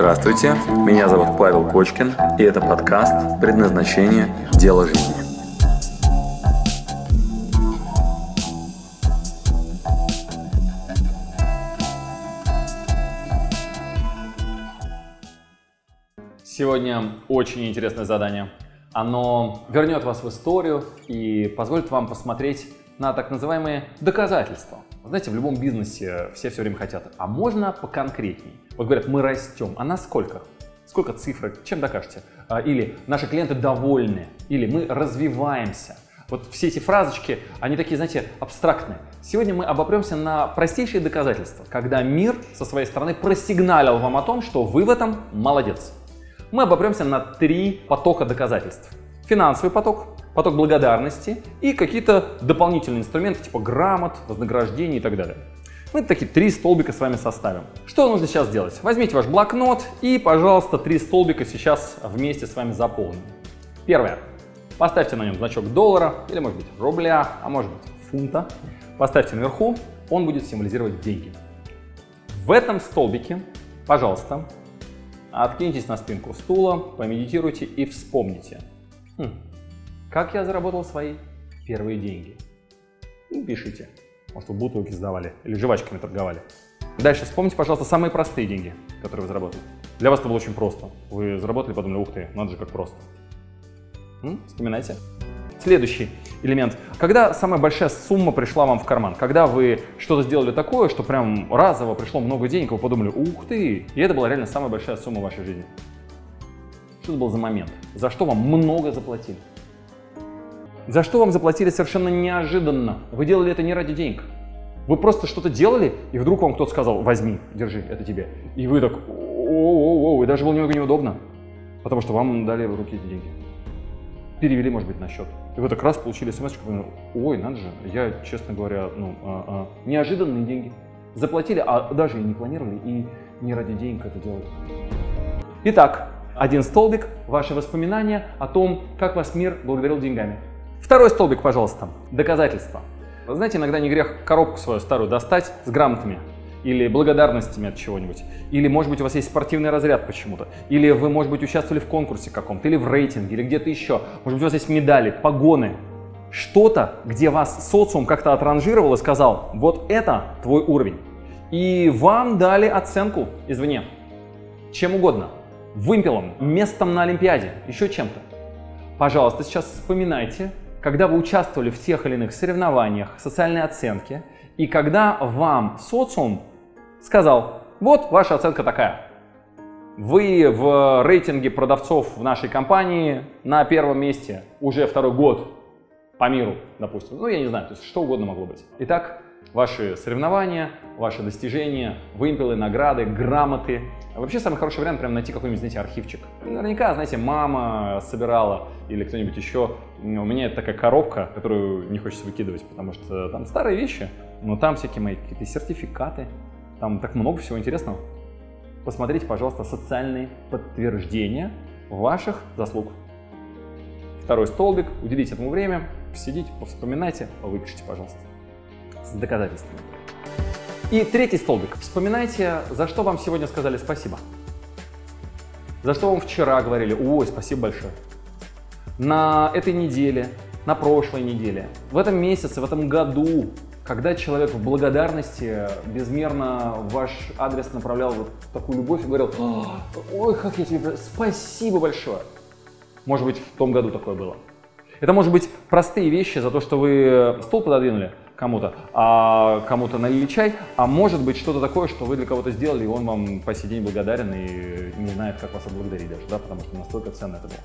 Здравствуйте, меня зовут Павел Кочкин, и это подкаст «Предназначение. Дело жизни». Сегодня очень интересное задание. Оно вернет вас в историю и позволит вам посмотреть на так называемые доказательства. Знаете, в любом бизнесе все все время хотят, а можно поконкретней? Вот говорят, мы растем, а на сколько? Сколько цифр? Чем докажете? А, или наши клиенты довольны, или мы развиваемся. Вот все эти фразочки, они такие, знаете, абстрактные. Сегодня мы обопремся на простейшие доказательства, когда мир со своей стороны просигналил вам о том, что вы в этом молодец. Мы обопремся на три потока доказательств. Финансовый поток, поток благодарности и какие-то дополнительные инструменты типа грамот, вознаграждений и так далее. Мы такие три столбика с вами составим. Что нужно сейчас сделать? Возьмите ваш блокнот и, пожалуйста, три столбика сейчас вместе с вами заполним. Первое. Поставьте на нем значок доллара или, может быть, рубля, а может быть, фунта. Поставьте наверху, он будет символизировать деньги. В этом столбике, пожалуйста, откиньтесь на спинку стула, помедитируйте и вспомните. Хм, как я заработал свои первые деньги? Ну, пишите. Может, вы бутылки сдавали или жвачками торговали. Дальше вспомните, пожалуйста, самые простые деньги, которые вы заработали. Для вас это было очень просто. Вы заработали, подумали, ух ты, надо же как просто. М? Вспоминайте. Следующий элемент. Когда самая большая сумма пришла вам в карман? Когда вы что-то сделали такое, что прям разово пришло много денег, вы подумали, ух ты, и это была реально самая большая сумма в вашей жизни. Что это был за момент? За что вам много заплатили? За что вам заплатили совершенно неожиданно? Вы делали это не ради денег. Вы просто что-то делали, и вдруг вам кто-то сказал, возьми, держи, это тебе. И вы так, о-о-о, и даже было немного неудобно, потому что вам дали в руки эти деньги. Перевели, может быть, на счет. И вы так раз получили смс ой, надо же, я, честно говоря, ну, а, а, неожиданные деньги. Заплатили, а даже и не планировали, и не ради денег это делали. Итак, один столбик, ваши воспоминания о том, как вас мир благодарил деньгами. Второй столбик, пожалуйста, доказательства. Вы знаете, иногда не грех коробку свою старую достать с грамотами или благодарностями от чего-нибудь. Или, может быть, у вас есть спортивный разряд почему-то. Или вы, может быть, участвовали в конкурсе каком-то, или в рейтинге, или где-то еще. Может быть, у вас есть медали, погоны. Что-то, где вас социум как-то отранжировал и сказал, вот это твой уровень. И вам дали оценку извне. Чем угодно. Вымпелом, местом на Олимпиаде, еще чем-то. Пожалуйста, сейчас вспоминайте, когда вы участвовали в тех или иных соревнованиях, социальной оценке, и когда вам социум сказал, вот ваша оценка такая. Вы в рейтинге продавцов в нашей компании на первом месте уже второй год по миру, допустим. Ну, я не знаю, то есть что угодно могло быть. Итак, ваши соревнования, ваши достижения, вымпелы, награды, грамоты. Вообще самый хороший вариант прям найти какой-нибудь, знаете, архивчик. Наверняка, знаете, мама собирала или кто-нибудь еще. У меня это такая коробка, которую не хочется выкидывать, потому что там старые вещи, но там всякие мои какие-то сертификаты, там так много всего интересного. Посмотрите, пожалуйста, социальные подтверждения ваших заслуг. Второй столбик, уделите этому время, посидите, вспоминайте, выпишите, пожалуйста с доказательствами. И третий столбик. Вспоминайте, за что вам сегодня сказали спасибо. За что вам вчера говорили, ой, спасибо большое. На этой неделе, на прошлой неделе, в этом месяце, в этом году, когда человек в благодарности безмерно ваш адрес направлял вот такую любовь и говорил, ой, как я тебе, спасибо большое. Может быть, в том году такое было. Это может быть простые вещи за то, что вы стол пододвинули, кому-то, а кому-то налили чай, а может быть что-то такое, что вы для кого-то сделали, и он вам по сей день благодарен и не знает, как вас отблагодарить даже, да, потому что настолько ценно это было.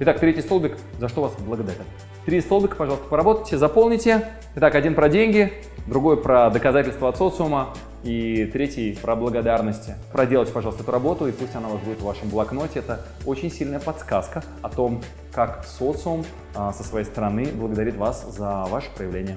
Итак, третий столбик, за что вас благодарен. Три столбика, пожалуйста, поработайте, заполните. Итак, один про деньги, другой про доказательства от социума и третий про благодарности. Проделайте, пожалуйста, эту работу, и пусть она у вас будет в вашем блокноте. Это очень сильная подсказка о том, как социум а, со своей стороны благодарит вас за ваше проявление.